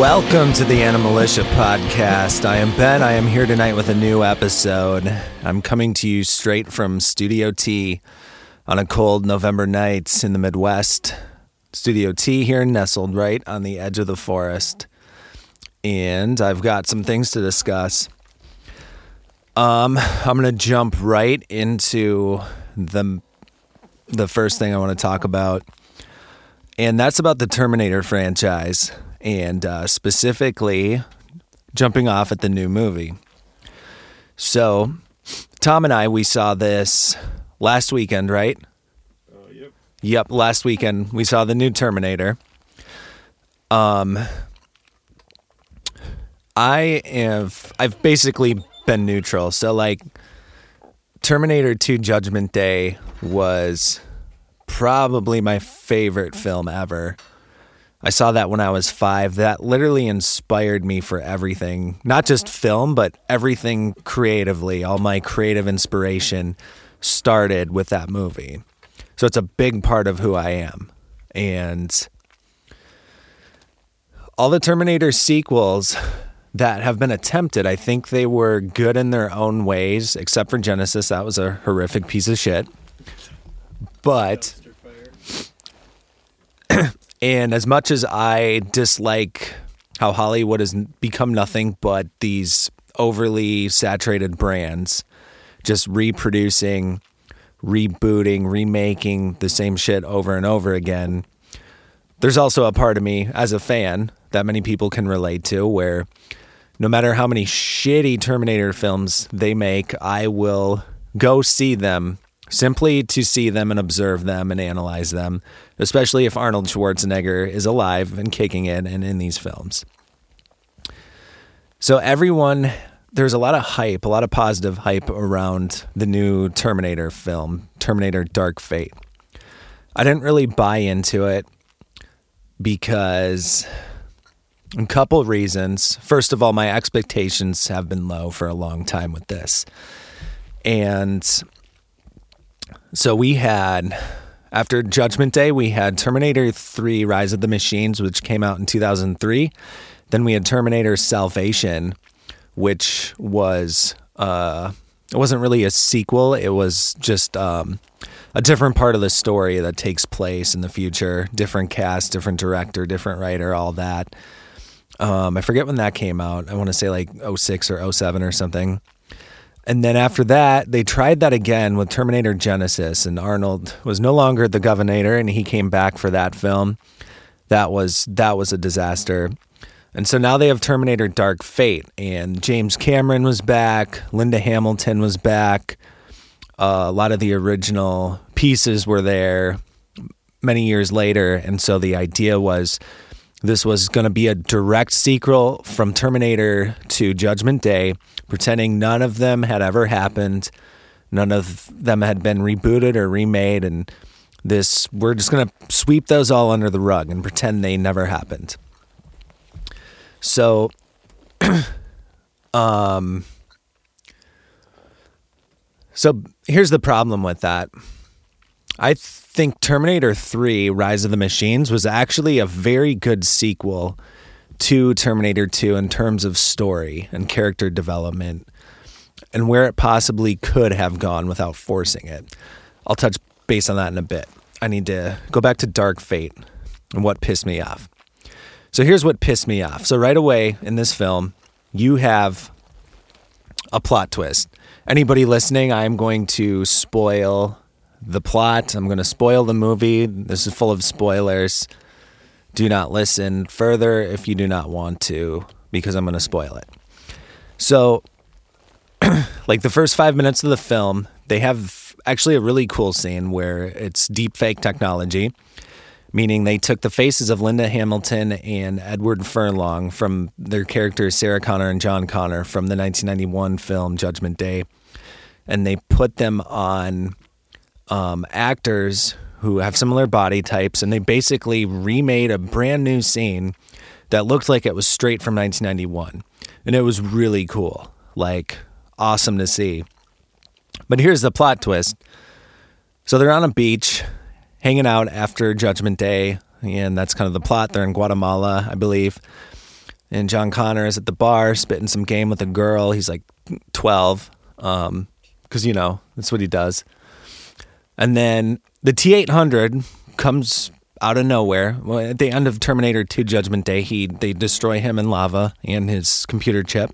Welcome to the Animalitia podcast. I am Ben. I am here tonight with a new episode. I'm coming to you straight from Studio T on a cold November night in the Midwest. Studio T here, nestled right on the edge of the forest. And I've got some things to discuss. Um, I'm going to jump right into the the first thing I want to talk about. And that's about the Terminator franchise and uh, specifically jumping off at the new movie. So, Tom and I, we saw this last weekend, right? Uh, yep. Yep, last weekend we saw the new Terminator. Um, I have I've basically been neutral. So like Terminator 2 Judgment Day was probably my favorite film ever. I saw that when I was five. That literally inspired me for everything, not just film, but everything creatively. All my creative inspiration started with that movie. So it's a big part of who I am. And all the Terminator sequels that have been attempted, I think they were good in their own ways, except for Genisys. That was a horrific piece of shit. But and as much as I dislike how Hollywood has become nothing but these overly saturated brands, just reproducing, rebooting, remaking the same shit over and over again, there's also a part of me as a fan that many people can relate to where no matter how many shitty Terminator films they make, I will go see them simply to see them and observe them and analyze them, especially if Arnold Schwarzenegger is alive and kicking it and in these films. So, everyone, there's a lot of hype, a lot of positive hype around the new Terminator film, Terminator Dark Fate. I didn't really buy into it because a couple reasons. First of all, my expectations have been low for a long time with this. And so we had after Judgment Day, we had Terminator 3 Rise of the Machines, which came out in 2003. Then we had Terminator Salvation, which was uh, it wasn't really a sequel. It was just um, a different part of the story that takes place in the future. Different cast, different director, different writer, all that. Um, I forget when that came out. I want to say like 06 or 07 or something. And then after that, they tried that again with Terminator Genisys, and Arnold was no longer the governor, and he came back for that film. That was that was a disaster. And so now they have Terminator Dark Fate, and James Cameron was back, Linda Hamilton was back, uh, a lot of the original pieces were there many years later, and so the idea was this was going to be a direct sequel from Terminator 2 Judgment Day, pretending none of them had ever happened. None of them had been rebooted or remade. And this, we're just going to sweep those all under the rug and pretend they never happened. So, um, so here's the problem with that. I think Terminator 3 Rise of the Machines was actually a very good sequel to Terminator 2 in terms of story and character development and where it possibly could have gone without forcing it. I'll touch base on that in a bit. I need to go back to Dark Fate and what pissed me off. So here's what pissed me off. So right away in this film, you have a plot twist. Anybody listening, I'm going to spoil the plot. I'm going to spoil the movie. This is full of spoilers. Do not listen further if you do not want to, because I'm going to spoil it. So, like the first five minutes of the film, they have actually a really cool scene where it's deep fake technology, meaning they took the faces of Linda Hamilton and Edward Furlong from their characters Sarah Connor and John Connor from the 1991 film Judgment Day, and they put them on um, actors who have similar body types, and they basically remade a brand new scene that looked like it was straight from 1991. And it was really cool, like awesome to see. But here's the plot twist. So they're on a beach hanging out after Judgment Day, and that's kind of the plot. They're in Guatemala, I believe. and John Connor is at the bar spitting some game with a girl. He's like 12, because, um, you know, that's what he does. And then the T 800 comes out of nowhere. Well, at the end of Terminator 2 Judgment Day, he they destroy him in lava and his computer chip.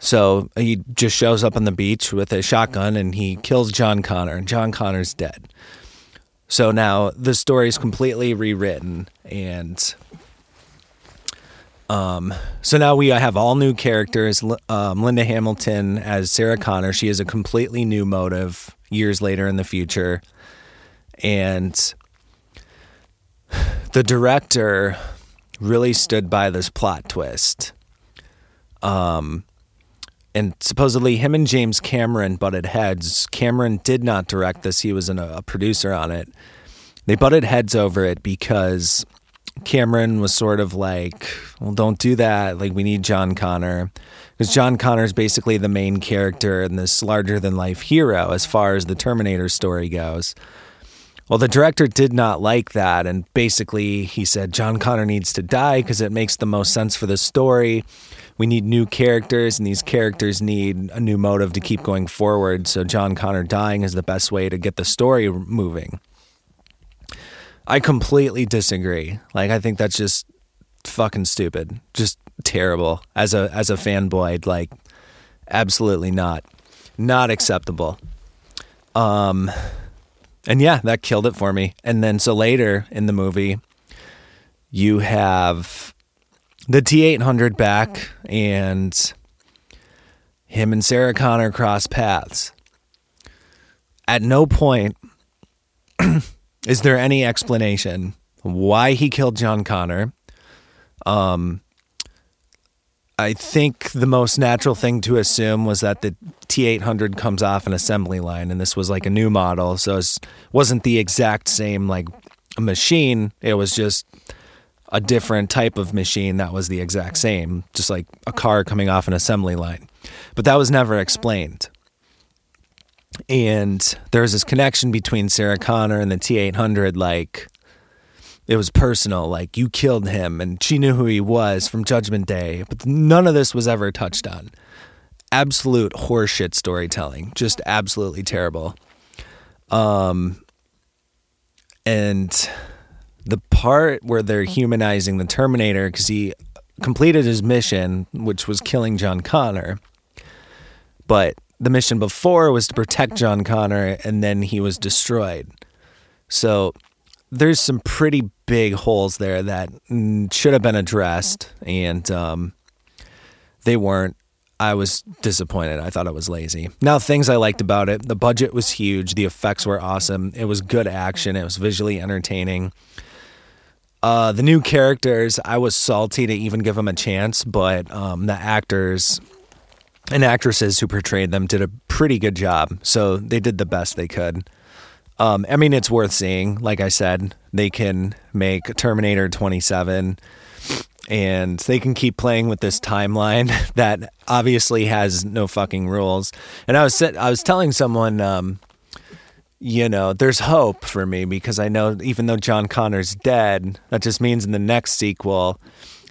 So he just shows up on the beach with a shotgun and he kills John Connor, and John Connor's dead. So now the story is completely rewritten, and um, so now we have all new characters. Um, Linda Hamilton as Sarah Connor. She has a completely new motive years later in the future, and the director really stood by this plot twist. Um, and supposedly him and James Cameron butted heads. Cameron did not direct this; he was an, a producer on it. They butted heads over it because Cameron was sort of like, "Well, don't do that. Like, we need John Connor." Because John Connor is basically the main character and this larger than life hero as far as the Terminator story goes. Well, the director did not like that. And basically, he said John Connor needs to die because it makes the most sense for the story. We need new characters, and these characters need a new motive to keep going forward. So, John Connor dying is the best way to get the story moving. I completely disagree. Like, I think that's just fucking stupid. Just terrible. As a as a fanboy, like, absolutely not. Not acceptable. Um, and yeah, that killed it for me. And then so later in the movie, you have the T eight hundred back, and him and Sarah Connor cross paths. At no point is there any explanation why he killed John Connor. Um, I think the most natural thing to assume was that the T800 comes off an assembly line, and this was like a new model, so it wasn't the exact same like machine. It was just a different type of machine that was the exact same, just like a car coming off an assembly line. But that was never explained. And there's this connection between Sarah Connor and the T800, like it was personal. Like you killed him, and she knew who he was from Judgment Day. But none of this was ever touched on. Absolute horseshit storytelling, just absolutely terrible. Um, and the part where they're humanizing the Terminator because he completed his mission, which was killing John Connor, but the mission before was to protect John Connor, and then he was destroyed. So there's some pretty big holes there that should have been addressed, and um, they weren't. I was disappointed. I thought it was lazy. Now, things I liked about it the budget was huge, the effects were awesome, it was good action, it was visually entertaining. Uh, the new characters, I was salty to even give them a chance, but um, the actors and actresses who portrayed them did a pretty good job. So they did the best they could. Um, I mean, it's worth seeing. Like I said, they can make Terminator 27 and they can keep playing with this timeline that obviously has no fucking rules. And I was I was telling someone, um, you know, there's hope for me because I know even though John Connor's dead, that just means in the next sequel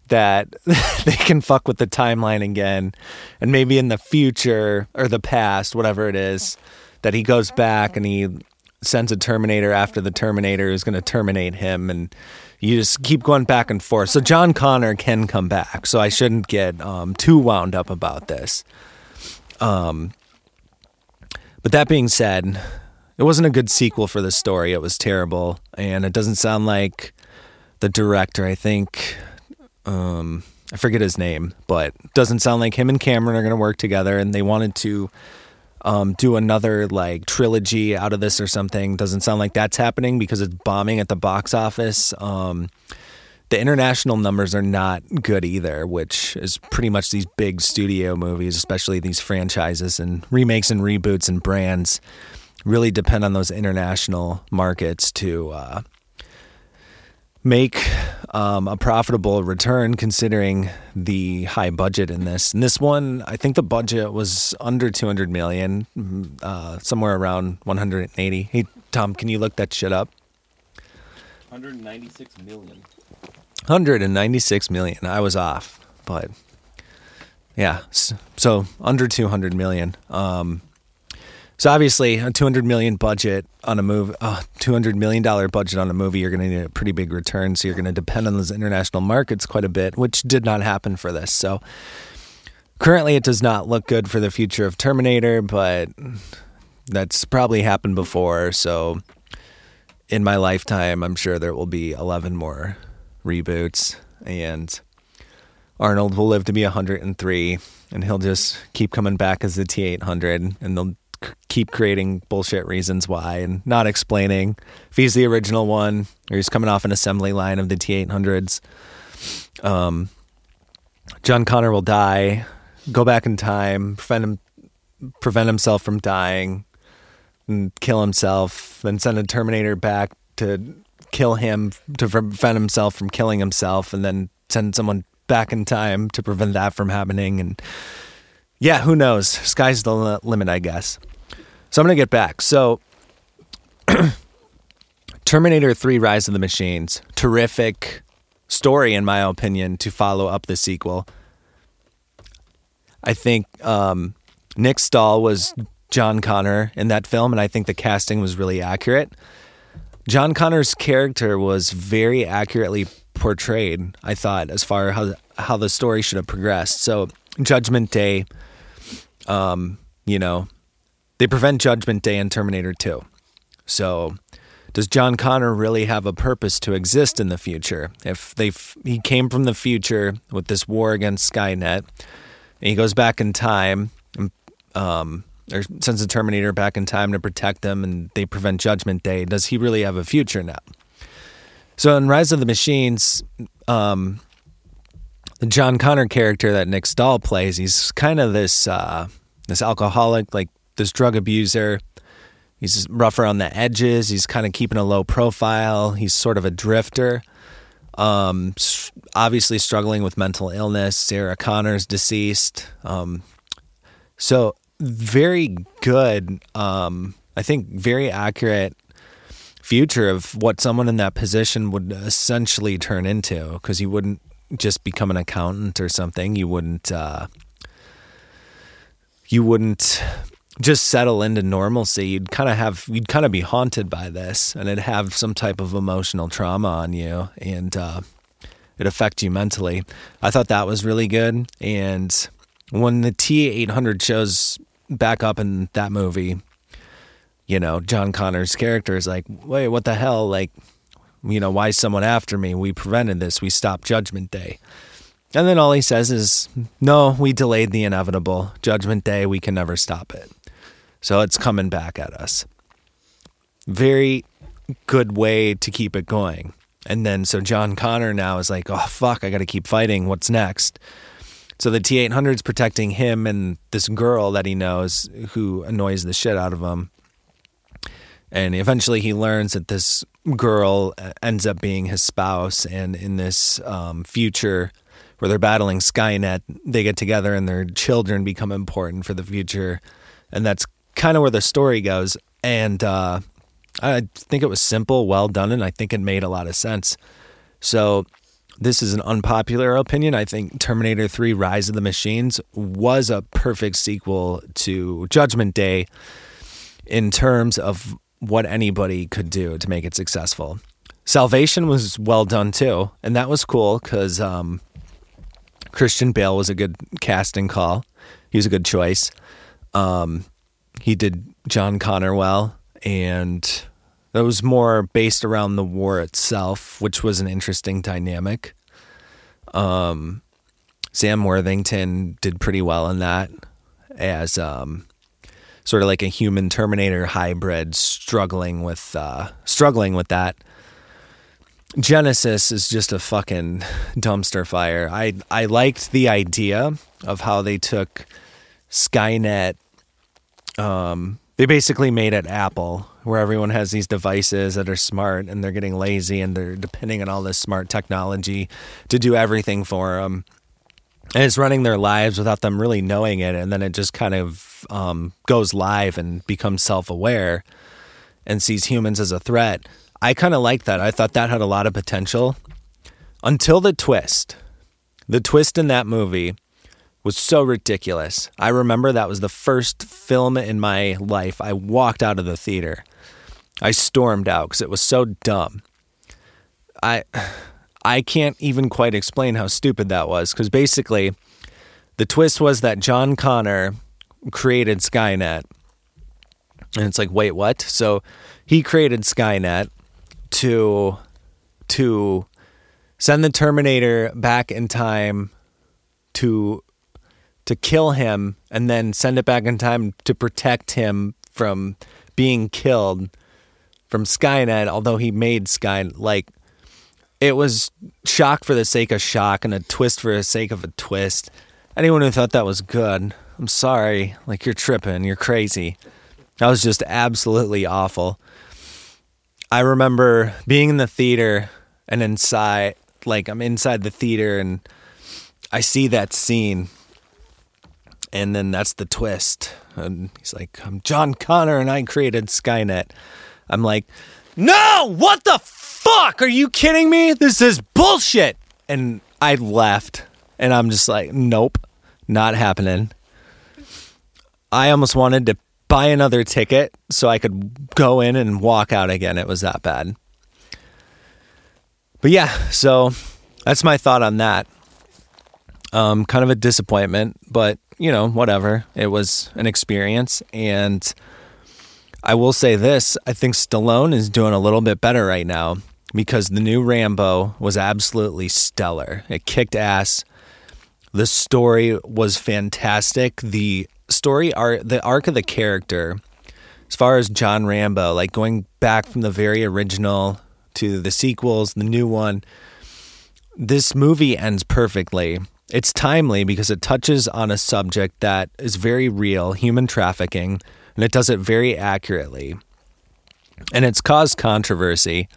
that they can fuck with the timeline again, and maybe in the future or the past, whatever it is, that he goes back and he sends a Terminator after the Terminator is going to terminate him, and you just keep going back and forth. So John Connor can come back. So I shouldn't get um, too wound up about this. Um, but that being said, it wasn't a good sequel for the story. It was terrible, and it doesn't sound like the director. I think um, I forget his name, but doesn't sound like him and Cameron are going to work together, and they wanted to um, do another like trilogy out of this or something. Doesn't sound like that's happening because it's bombing at the box office. Um, the international numbers are not good either, which is pretty much these big studio movies, especially these franchises and remakes and reboots and brands, really depend on those international markets to uh, make um, a profitable return considering the high budget in this. And this one, I think the budget was under 200 million, uh, somewhere around 180. Hey, Tom, can you look that shit up? 196 million. 196 million. I was off but yeah, so under 200 million. Um, so obviously, a 200 million budget on a movie, uh, 200 million dollar budget on a movie, you're going to need a pretty big return. So you're going to depend on those international markets quite a bit, which did not happen for this. So currently, it does not look good for the future of Terminator, but that's probably happened before. So in my lifetime, I'm sure there will be 11 more reboots, and Arnold will live to be 103, and he'll just keep coming back as the T 800, and they'll keep creating bullshit reasons why and not explaining if he's the original one or he's coming off an assembly line of the T 800s. Um, John Connor will die, go back in time, prevent him, prevent himself from dying, and kill himself, then send a Terminator back to kill him to prevent himself from killing himself, and then send someone back in time to prevent that from happening. And yeah, who knows? Sky's the limit, I guess. So I'm going to get back. So Terminator 3 Rise of the Machines, terrific story, in my opinion, to follow up the sequel. I think um, Nick Stahl was John Connor in that film, and I think the casting was really accurate. John Connor's character was very accurately portrayed, I thought, as far as how how the story should have progressed. So Judgment Day, um, you know, they prevent Judgment Day in Terminator 2. So does John Connor really have a purpose to exist in the future? If they he came from the future with this war against Skynet, and he goes back in time, and, um, or sends the Terminator back in time to protect them, and they prevent Judgment Day. Does he really have a future now? So in Rise of the Machines, um, the John Connor character that Nick Stahl plays, he's kind of this uh, this alcoholic, like this drug abuser. He's rougher on the edges. He's kind of keeping a low profile. He's sort of a drifter. Um, obviously struggling with mental illness. Sarah Connor's deceased. Um, so very good. Um, I think very accurate future of what someone in that position would essentially turn into because you wouldn't just become an accountant or something. You wouldn't. Uh, you wouldn't just settle into normalcy. You'd kind of have you'd kind of be haunted by this, and it'd have some type of emotional trauma on you, and uh, it affect you mentally. I thought that was really good, and when the T eight hundred shows back up in that movie, you know, John Connor's character is like, wait, what the hell? Like, you know, why is someone after me? We prevented this. We stopped Judgment Day. And then all he says is, no, we delayed the inevitable. Judgment Day, we can never stop it. So it's coming back at us. Very good way to keep it going. And then so John Connor now is like, oh, fuck, I got to keep fighting. What's next? So the T 800 is protecting him and this girl that he knows who annoys the shit out of him. And eventually he learns that this girl ends up being his spouse. And in this um, future where they're battling Skynet, they get together and their children become important for the future. And that's kind of where the story goes. And uh, I think it was simple, well done, and I think it made a lot of sense. So, this is an unpopular opinion. I think Terminator 3 Rise of the Machines was a perfect sequel to Judgment Day in terms of what anybody could do to make it successful. Salvation was well done too, and that was cool because um, Christian Bale was a good casting call. He was a good choice. Um, he did John Connor well, and that was more based around the war itself, which was an interesting dynamic. Um, Sam Worthington did pretty well in that as um, sort of like a human Terminator hybrid, struggling with uh, struggling with that. Genisys is just a fucking dumpster fire. I I liked the idea of how they took Skynet um, they basically made it Apple, where everyone has these devices that are smart and they're getting lazy and they're depending on all this smart technology to do everything for them. And it's running their lives without them really knowing it. And then it just kind of um, goes live and becomes self aware and sees humans as a threat. I kind of liked that. I thought that had a lot of potential until the twist. The twist in that movie was so ridiculous. I remember that was the first film in my life I walked out of the theater. I stormed out because it was so dumb. I I can't even quite explain how stupid that was because basically the twist was that John Connor created Skynet. And it's like, wait, what? So he created Skynet to to send the Terminator back in time to to kill him and then send it back in time to protect him from being killed from Skynet, although he made Skynet like it was shock for the sake of shock and a twist for the sake of a twist. Anyone who thought that was good, I'm sorry. Like you're tripping, you're crazy. That was just absolutely awful. I remember being in the theater and inside like I'm inside the theater and I see that scene and then that's the twist. And he's like, I'm John Connor and I created Skynet. I'm like, no, what the fuck? Are you kidding me? This is bullshit. And I left and I'm just like, nope, not happening. I almost wanted to buy another ticket so I could go in and walk out again. It was that bad. But yeah, so that's my thought on that. Um, kind of a disappointment, but you know, whatever. It was an experience. And I will say this I think Stallone is doing a little bit better right now because the new Rambo was absolutely stellar. It kicked ass. The story was fantastic. The story arc, the arc of the character, as far as John Rambo, like going back from the very original to the sequels, the new one, this movie ends perfectly. It's timely because it touches on a subject that is very real, human trafficking, and it does it very accurately. And it's caused controversy.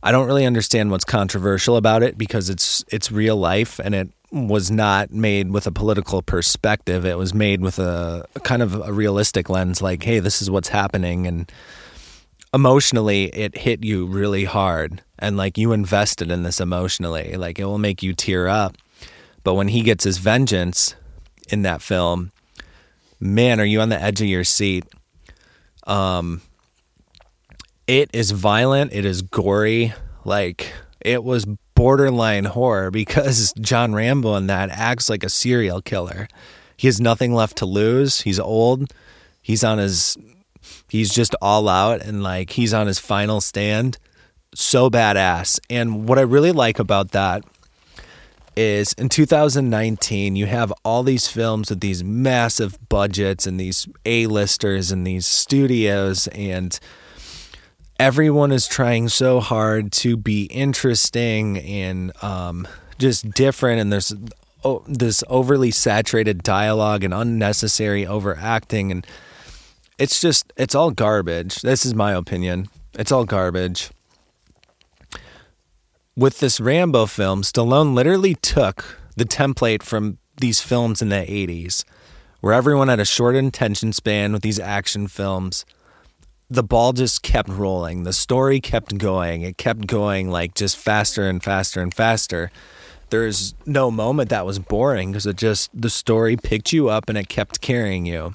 I don't really understand what's controversial about it because it's it's real life and it was not made with a political perspective. It was made with a, a kind of a realistic lens like, hey, this is what's happening and emotionally it hit you really hard and like you invested in this emotionally. Like it will make you tear up but when he gets his vengeance in that film, man, are you on the edge of your seat? Um, it is violent. It is gory. Like it was borderline horror because John Rambo in that acts like a serial killer. He has nothing left to lose. He's old. He's on his. He's just all out and like he's on his final stand. So badass. And what I really like about that is in 2019 you have all these films with these massive budgets and these A-listers and these studios and everyone is trying so hard to be interesting and um, just different and there's oh, this overly saturated dialogue and unnecessary overacting and it's just it's all garbage this is my opinion it's all garbage with this Rambo film, Stallone literally took the template from these films in the 80s, where everyone had a short attention span with these action films. The ball just kept rolling. The story kept going. It kept going like just faster and faster and faster. There's no moment that was boring because it just, the story picked you up and it kept carrying you.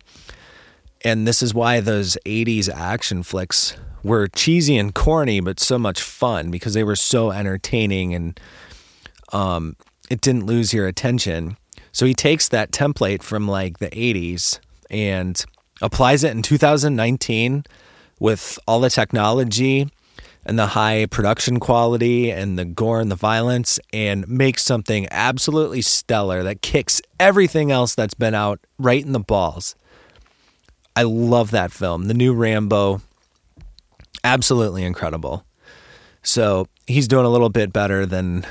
And this is why those 80s action flicks were cheesy and corny, but so much fun because they were so entertaining and um, it didn't lose your attention. So he takes that template from like the 80s and applies it in 2019 with all the technology and the high production quality and the gore and the violence and makes something absolutely stellar that kicks everything else that's been out right in the balls. I love that film. The new Rambo absolutely incredible. So he's doing a little bit better than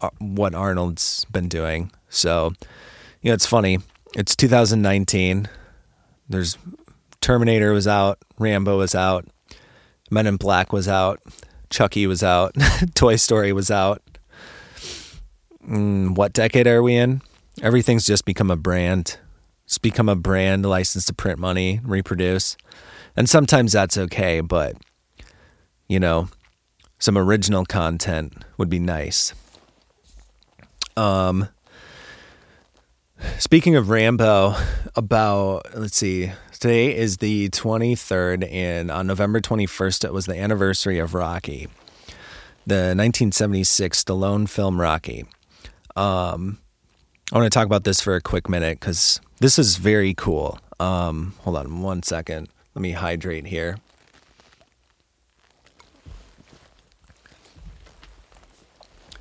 uh, what Arnold's been doing. So, you know, it's funny. It's 2019. There's Terminator was out, Rambo was out, Men in Black was out, Chucky was out, Toy Story was out. Mm, what decade are we in? Everything's just become a brand. It's become a brand licensed to print money, reproduce. And sometimes that's okay, but you know, some original content would be nice. Um, Speaking of Rambo, about let's see, today is the 23rd, and on November 21st, it was the anniversary of Rocky, the 1976 Stallone film Rocky. Um, I want to talk about this for a quick minute because this is very cool. Um, hold on one second. Let me hydrate here.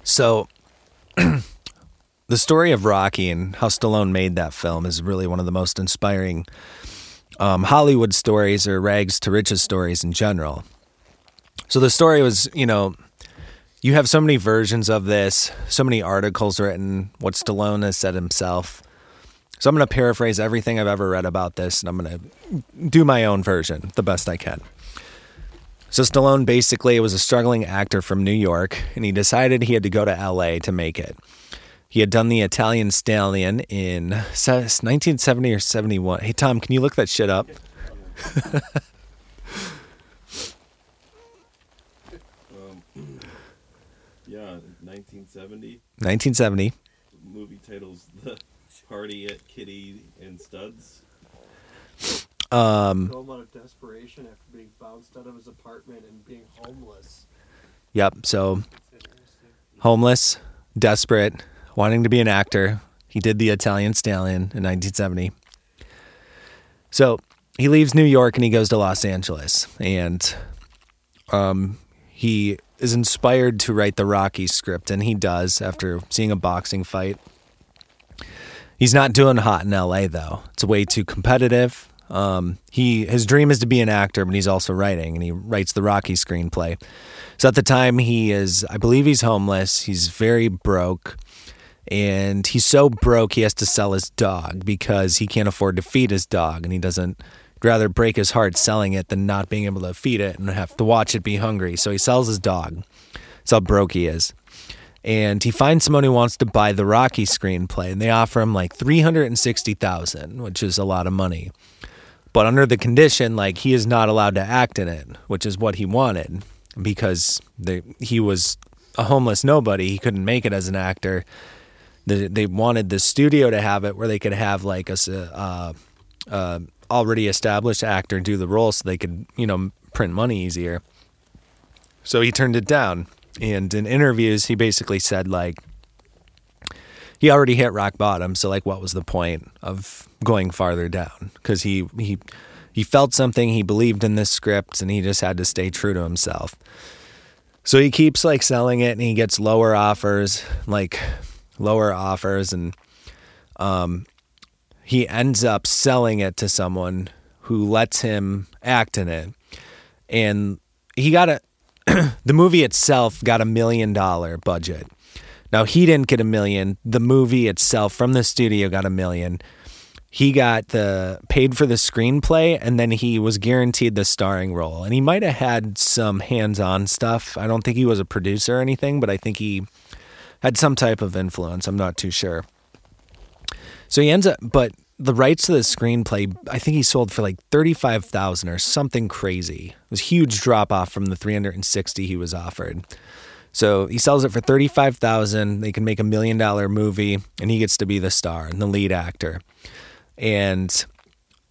So, the story of Rocky and how Stallone made that film is really one of the most inspiring um, Hollywood stories or rags to riches stories in general. So the story was, you know, you have so many versions of this, so many articles written, what Stallone has said himself. So I'm going to paraphrase everything I've ever read about this and I'm going to do my own version the best I can. So Stallone basically was a struggling actor from New York and he decided he had to go to LA to make it. He had done the Italian Stallion in 1970 or 71. Hey, Tom, can you look that shit up? um, yeah, 1970. 1970. movie titles The Party at Kitty and Studs. Um, Go out of desperation after being bounced out of his apartment and being homeless. Yep. So, homeless, desperate, wanting to be an actor. He did the Italian Stallion in 1970. So he leaves New York and he goes to Los Angeles, and um, he is inspired to write the Rocky script, and he does after seeing a boxing fight. He's not doing hot in LA though; it's way too competitive. Um, he his dream is to be an actor, but he's also writing, and he writes the Rocky screenplay. So at the time, he is, I believe, he's homeless. He's very broke and he's so broke he has to sell his dog because he can't afford to feed his dog. And he doesn't rather break his heart selling it than not being able to feed it and have to watch it be hungry. So he sells his dog. That's how broke he is. And he finds someone who wants to buy the rocky screenplay and they offer him like 360000 which is a lot of money. But under the condition like he is not allowed to act in it which is what he wanted because they, he was a homeless nobody. He couldn't make it as an actor the, they wanted the studio to have it where they could have like a uh, uh, already established actor do the role so they could you know print money easier. So he turned it down, and in interviews he basically said like he already hit rock bottom. So like, what was the point of going farther down? Because he he he felt something, he believed in this script, and he just had to stay true to himself. So he keeps like selling it, and he gets lower offers, like lower offers, and um, he ends up selling it to someone who lets him act in it. And he got a, the movie itself got a million dollar budget. Now, he didn't get a million. The movie itself from the studio got a million. He got the paid for the screenplay and then he was guaranteed the starring role. And he might have had some hands on stuff. I don't think he was a producer or anything, but I think he had some type of influence. I'm not too sure. So he ends up, but the rights to the screenplay, I think he sold for like thirty-five thousand or something crazy. It was a huge drop off from the three hundred and sixty he was offered. So he sells it for thirty-five thousand. They can make a million dollar movie, and he gets to be the star and the lead actor. And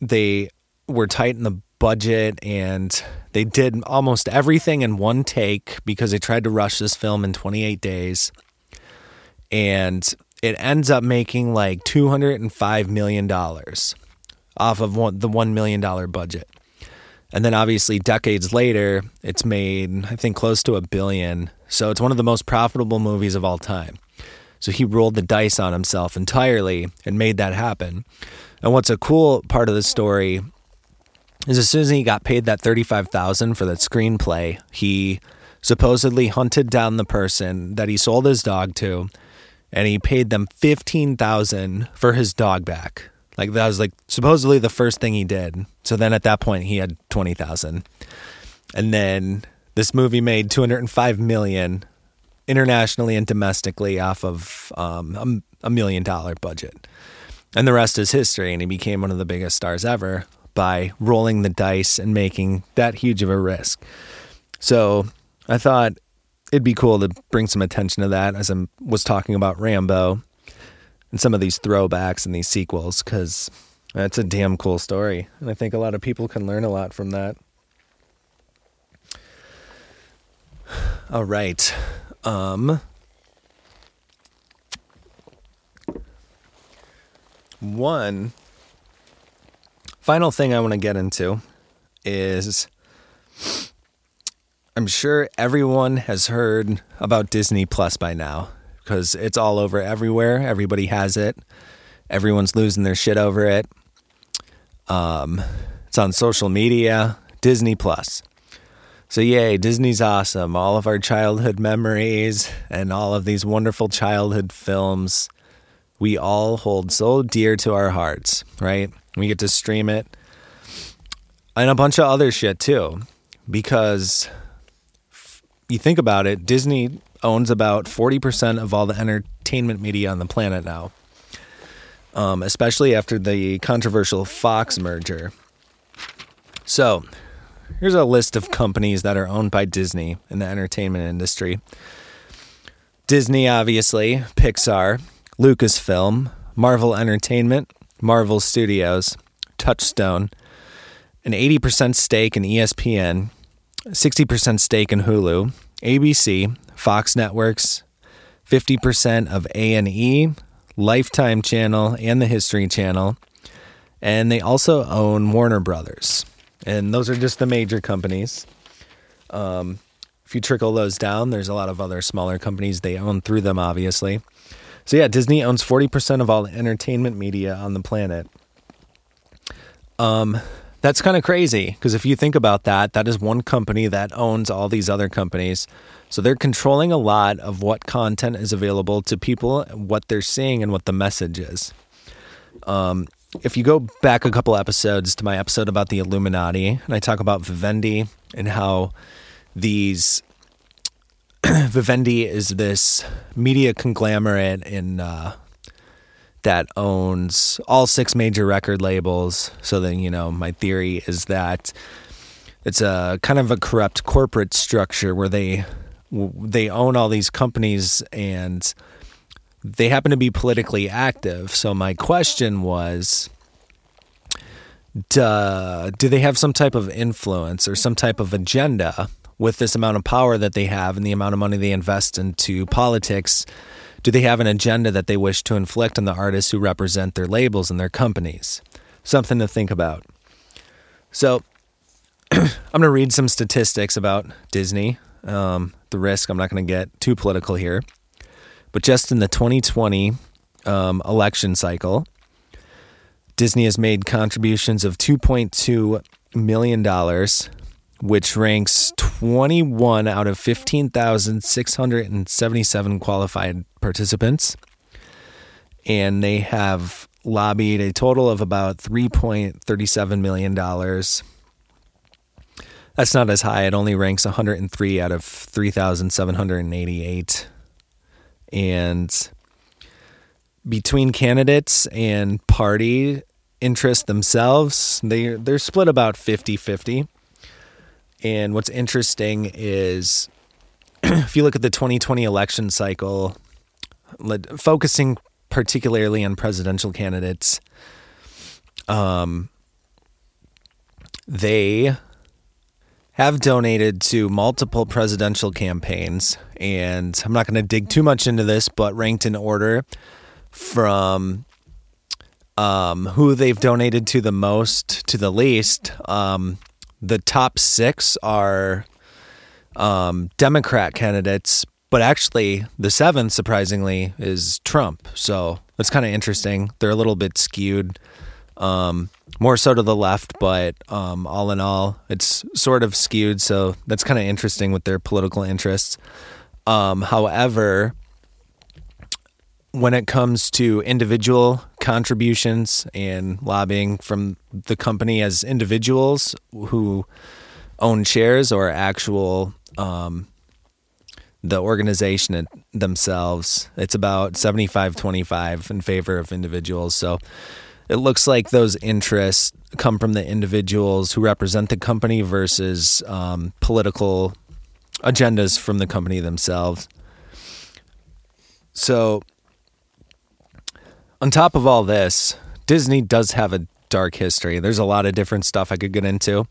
they were tight in the budget, and they did almost everything in one take because they tried to rush this film in twenty-eight days and it ends up making like $205 million off of one, the $1 million budget. And then obviously, decades later, it's made, I think, close to a billion. So it's one of the most profitable movies of all time. So he rolled the dice on himself entirely and made that happen. And what's a cool part of the story is as soon as he got paid that 35000 for that screenplay, he supposedly hunted down the person that he sold his dog to and he paid them 15,000 for his dog back. Like that was like supposedly the first thing he did. So then at that point he had 20,000. And then this movie made 205 million internationally and domestically off of um, a, a million dollar budget. And the rest is history and he became one of the biggest stars ever by rolling the dice and making that huge of a risk. So I thought it'd be cool to bring some attention to that as I was talking about Rambo. and some of these throwbacks and these sequels because that's a damn cool story. And I think a lot of people can learn a lot from that. All right. Um, one final thing I want to get into is I'm sure everyone has heard about Disney Plus by now because it's all over everywhere. Everybody has it. Everyone's losing their shit over it. Um, it's on social media. Disney Plus. So, yay, Disney's awesome. All of our childhood memories and all of these wonderful childhood films we all hold so dear to our hearts, right? We get to stream it and a bunch of other shit too. Because you think about it, Disney owns about 40% of all the entertainment media on the planet now, um, especially after the controversial Fox merger. So, here's a list of companies that are owned by Disney in the entertainment industry Disney, obviously, Pixar, Lucasfilm, Marvel Entertainment, Marvel Studios, Touchstone, an 80% stake in ESPN, 60% stake in Hulu, ABC, Fox Networks, 50% of A&E, Lifetime Channel, and the History Channel. And they also own Warner Brothers. And those are just the major companies. Um, if you trickle those down, there's a lot of other smaller companies they own through them, obviously. So yeah, Disney owns 40% of all entertainment media on the planet. Um, that's kind of crazy because if you think about that, that is one company that owns all these other companies. So they're controlling a lot of what content is available to people, what they're seeing, and what the message is. Um, if you go back a couple episodes to my episode about the Illuminati, and I talk about Vivendi and how these Vivendi is this media conglomerate in uh, that owns all six major record labels. So then, you know, my theory is that it's a kind of a corrupt corporate structure where they they own all these companies and they happen to be politically active. So my question was duh, do they have some type of influence or some type of agenda with this amount of power that they have and the amount of money they invest into politics? Do they have an agenda that they wish to inflict on the artists who represent their labels and their companies? Something to think about. So, I'm going to read some statistics about Disney. Um, the risk, I'm not going to get too political here. But just in the 2020 um, election cycle, Disney has made contributions of $2.2 million, which ranks 21 out of 15,677 qualified participants. And they have lobbied a total of about $3.37 million. That's not as high. It only ranks 103 out of 3,788. And between candidates and party interest themselves, they they're split about 50-50. And what's interesting is if you look at the 2020 election cycle, focusing particularly on presidential candidates, um, they have donated to multiple presidential campaigns. And I'm not going to dig too much into this, but ranked in order from um, who they've donated to the most to the least. Um, the top six are um, Democrat candidates, but actually the seventh, surprisingly, is Trump. So it's kind of interesting. They're a little bit skewed, um, more so to the left, but um, all in all, it's sort of skewed. So that's kind of interesting with their political interests. Um, however, when it comes to individual contributions and lobbying from the company as individuals who own shares or actual um, the organization themselves, it's about 75 25 in favor of individuals. So it looks like those interests come from the individuals who represent the company versus um, political agendas from the company themselves. So on top of all this, Disney does have a dark history. There's a lot of different stuff I could get into.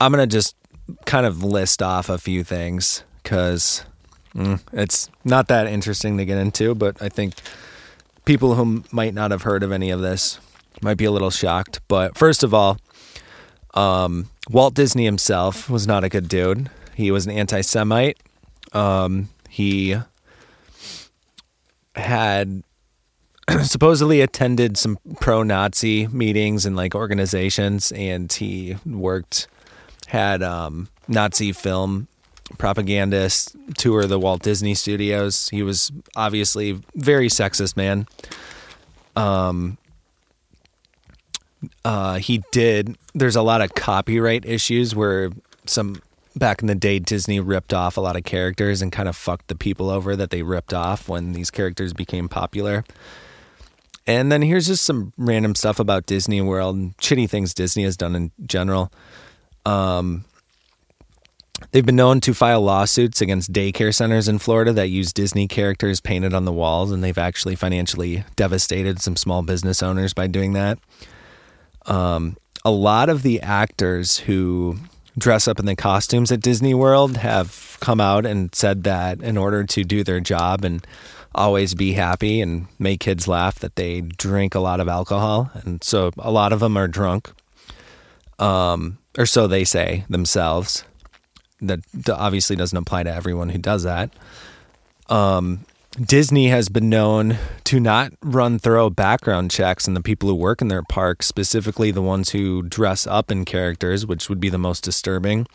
I'm going to just kind of list off a few things because mm, it's not that interesting to get into, but I think people who might not have heard of any of this might be a little shocked. But first of all, um, Walt Disney himself was not a good dude. He was an anti Semite. Um, he had supposedly attended some pro-Nazi meetings and like organizations, and he worked had um, Nazi film propagandist tour the Walt Disney Studios. He was obviously very sexist man. Um, uh, he did. There's a lot of copyright issues where some back in the day Disney ripped off a lot of characters and kind of fucked the people over that they ripped off when these characters became popular. And then here's just some random stuff about Disney World and shitty things Disney has done in general. Um, they've been known to file lawsuits against daycare centers in Florida that use Disney characters painted on the walls, and they've actually financially devastated some small business owners by doing that. Um, a lot of the actors who dress up in the costumes at Disney World have come out and said that in order to do their job and always be happy and make kids laugh that they drink a lot of alcohol. And so a lot of them are drunk um, or so they say themselves. That obviously doesn't apply to everyone who does that. Um, disney has been known to not run thorough background checks on the people who work in their parks, specifically the ones who dress up in characters which would be the most disturbing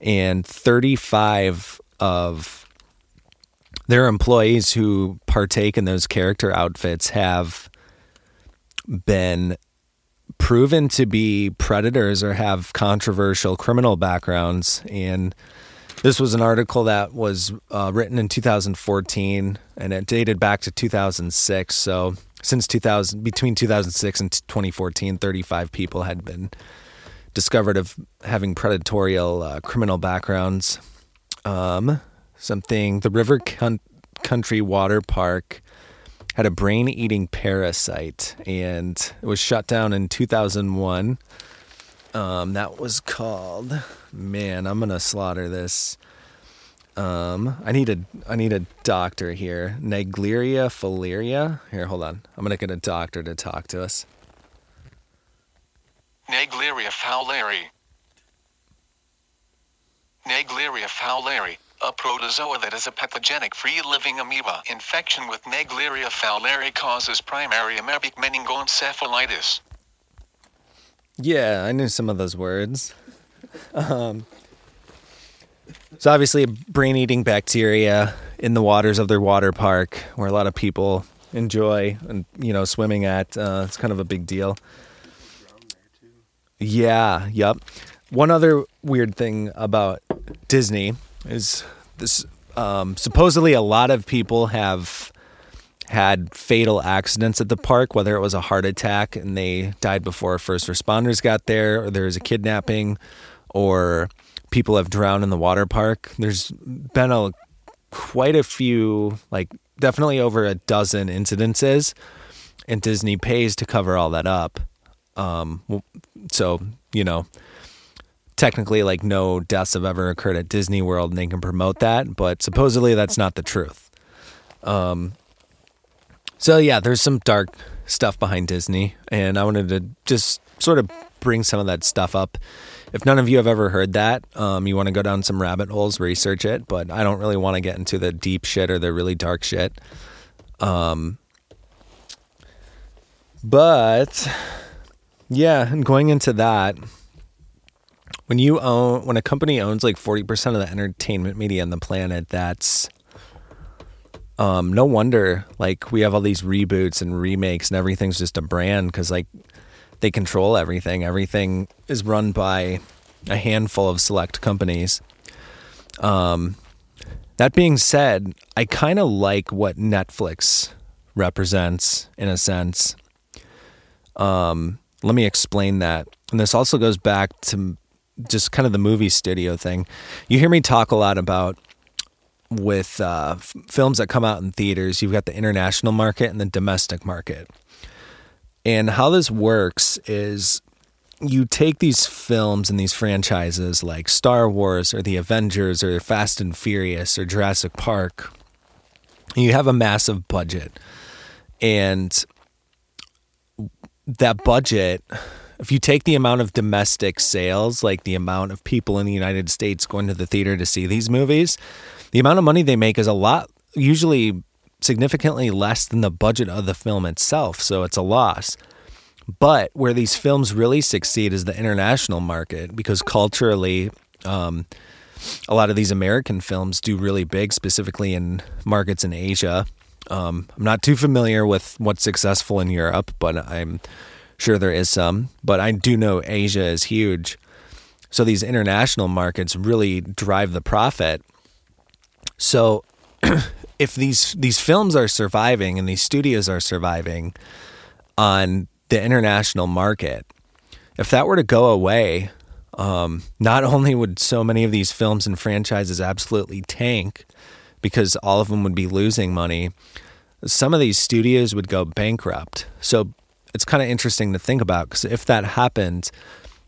and 35 of their employees who partake in those character outfits have been proven to be predators or have controversial criminal backgrounds. And this was an article that was uh, written in 2014 and it dated back to 2006. So since 2000, between 2006 and 2014, 35 people had been discovered of having predatorial uh, criminal backgrounds. Um, something. The River Country Water Park had a brain eating parasite and it was shut down in 2001. Um, that was called, man, I'm going to slaughter this. Um, I need a I need a doctor here. Naegleria fowleria. Here, hold on. I'm gonna get a doctor to talk to us. Naegleria fowleri. Naegleria fowleri a protozoa that is a pathogenic free-living amoeba. Infection with Naegleria fowleri causes primary amoebic meningoencephalitis. Yeah, I knew some of those words. Um, so obviously, brain-eating bacteria in the waters of their water park, where a lot of people enjoy and you know swimming at. Uh, it's kind of a big deal. Yeah. Yep. One other weird thing about Disney is this um, supposedly a lot of people have had fatal accidents at the park, whether it was a heart attack and they died before first responders got there, or there was a kidnapping, or people have drowned in the water park. There's been a quite a few, like definitely over a dozen incidences, and Disney pays to cover all that up. Um, so you know, technically like no deaths have ever occurred at Disney World and they can promote that, but supposedly that's not the truth. Um, so yeah, there's some dark stuff behind Disney, and I wanted to just sort of bring some of that stuff up. If none of you have ever heard that, um, you want to go down some rabbit holes, research it, but I don't really want to get into the deep shit or the really dark shit. Um, but yeah, and going into that, when you own when a company owns like 40% of the entertainment media on the planet that's um no wonder like we have all these reboots and remakes and everything's just a brand cuz like they control everything everything is run by a handful of select companies um that being said i kind of like what netflix represents in a sense um let me explain that and this also goes back to just kind of the movie studio thing. You hear me talk a lot about with uh, f- films that come out in theaters, you've got the international market and the domestic market. And how this works is you take these films and these franchises like Star Wars or the Avengers or Fast and Furious or Jurassic Park. And you have a massive budget. And that budget, if you take the amount of domestic sales, like the amount of people in the United States going to the theater to see these movies, the amount of money they make is a lot, usually significantly less than the budget of the film itself. So it's a loss. But where these films really succeed is the international market because culturally, um, a lot of these American films do really big, specifically in markets in Asia. Um, I'm not too familiar with what's successful in Europe, but I'm sure there is some. But I do know Asia is huge. So these international markets really drive the profit. So if these these films are surviving and these studios are surviving on the international market, if that were to go away, um, not only would so many of these films and franchises absolutely tank because all of them would be losing money, some of these studios would go bankrupt. So it's kind of interesting to think about because if that happened,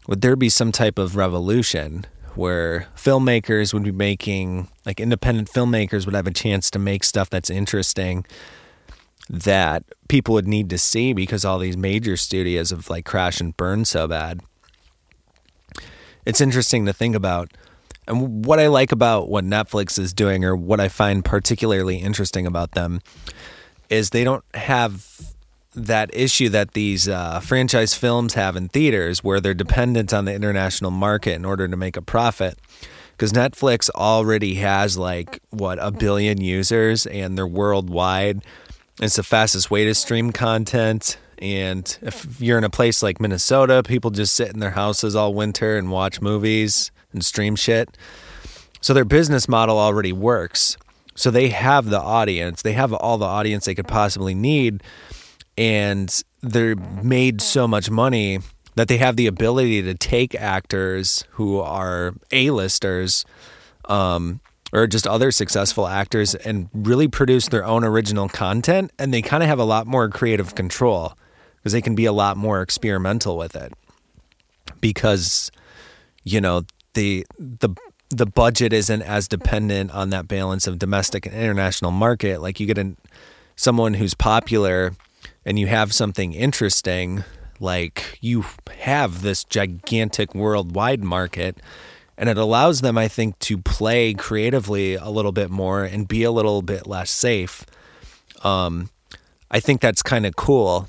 would there be some type of revolution where filmmakers would be making, like independent filmmakers would have a chance to make stuff that's interesting that people would need to see because all these major studios have like crashed and burned so bad. It's interesting to think about. And what I like about what Netflix is doing, or what I find particularly interesting about them, is they don't have that issue that these uh, franchise films have in theaters where they're dependent on the international market in order to make a profit. Because Netflix already has like, what, a billion users and they're worldwide. It's the fastest way to stream content. And if you're in a place like Minnesota, people just sit in their houses all winter and watch movies and stream shit. So their business model already works. So they have the audience, they have all the audience they could possibly need. And they're made so much money that they have the ability to take actors who are A-listers um, or just other successful actors and really produce their own original content. And they kind of have a lot more creative control because they can be a lot more experimental with it because, you know, the, the, the budget isn't as dependent on that balance of domestic and international market. Like you get an, someone who's popular and you have something interesting, like you have this gigantic worldwide market and it allows them i think to play creatively a little bit more and be a little bit less safe. Um, i think that's kind of cool.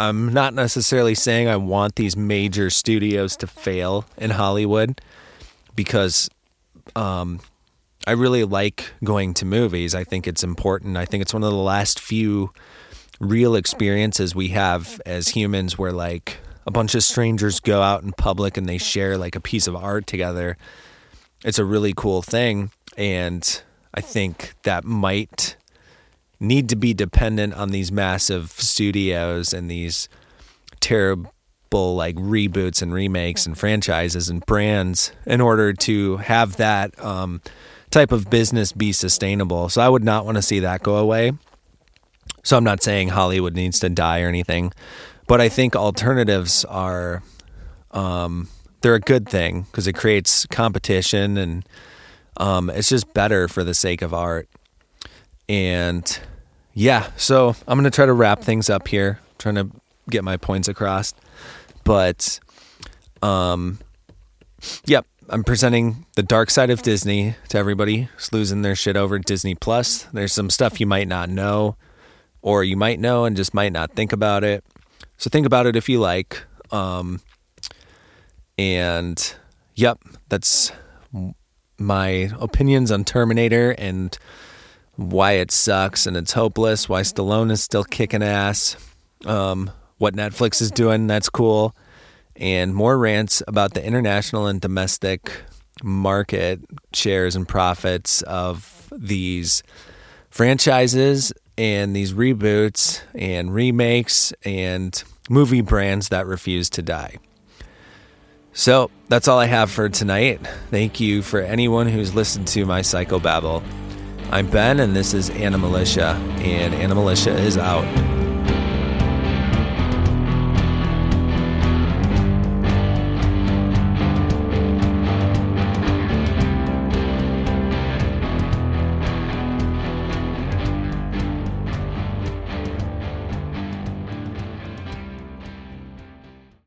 I'm not necessarily saying i want these major studios to fail in hollywood because um, i really like going to movies. I think it's important. I think it's one of the last few real experiences we have as humans where like a bunch of strangers go out in public and they share like a piece of art together. It's a really cool thing. And I think that might need to be dependent on these massive studios and these terrible like reboots and remakes and franchises and brands in order to have that um, type of business be sustainable. So I would not want to see that go away. So I'm not saying Hollywood needs to die or anything, but I think alternatives are um, they're a good thing because it creates competition and um, it's just better for the sake of art. And yeah, so I'm gonna try to wrap things up here, trying to get my points across. But um, yep, I'm presenting the dark side of Disney to everybody losing their shit over Disney Plus. There's some stuff you might not know or you might know and just might not think about it. So think about it if you like. Um, and yep, that's my opinions on Terminator and why it sucks and it's hopeless, why Stallone is still kicking ass, um, what Netflix is doing, that's cool, and more rants about the international and domestic market shares and profits of these franchises and these reboots and remakes and movie brands that refuse to die. So that's all I have for tonight. Thank you for anyone who's listened to my psychobabble. I'm Ben, and this is Anna Animalitia, and Anna Animalitia is out.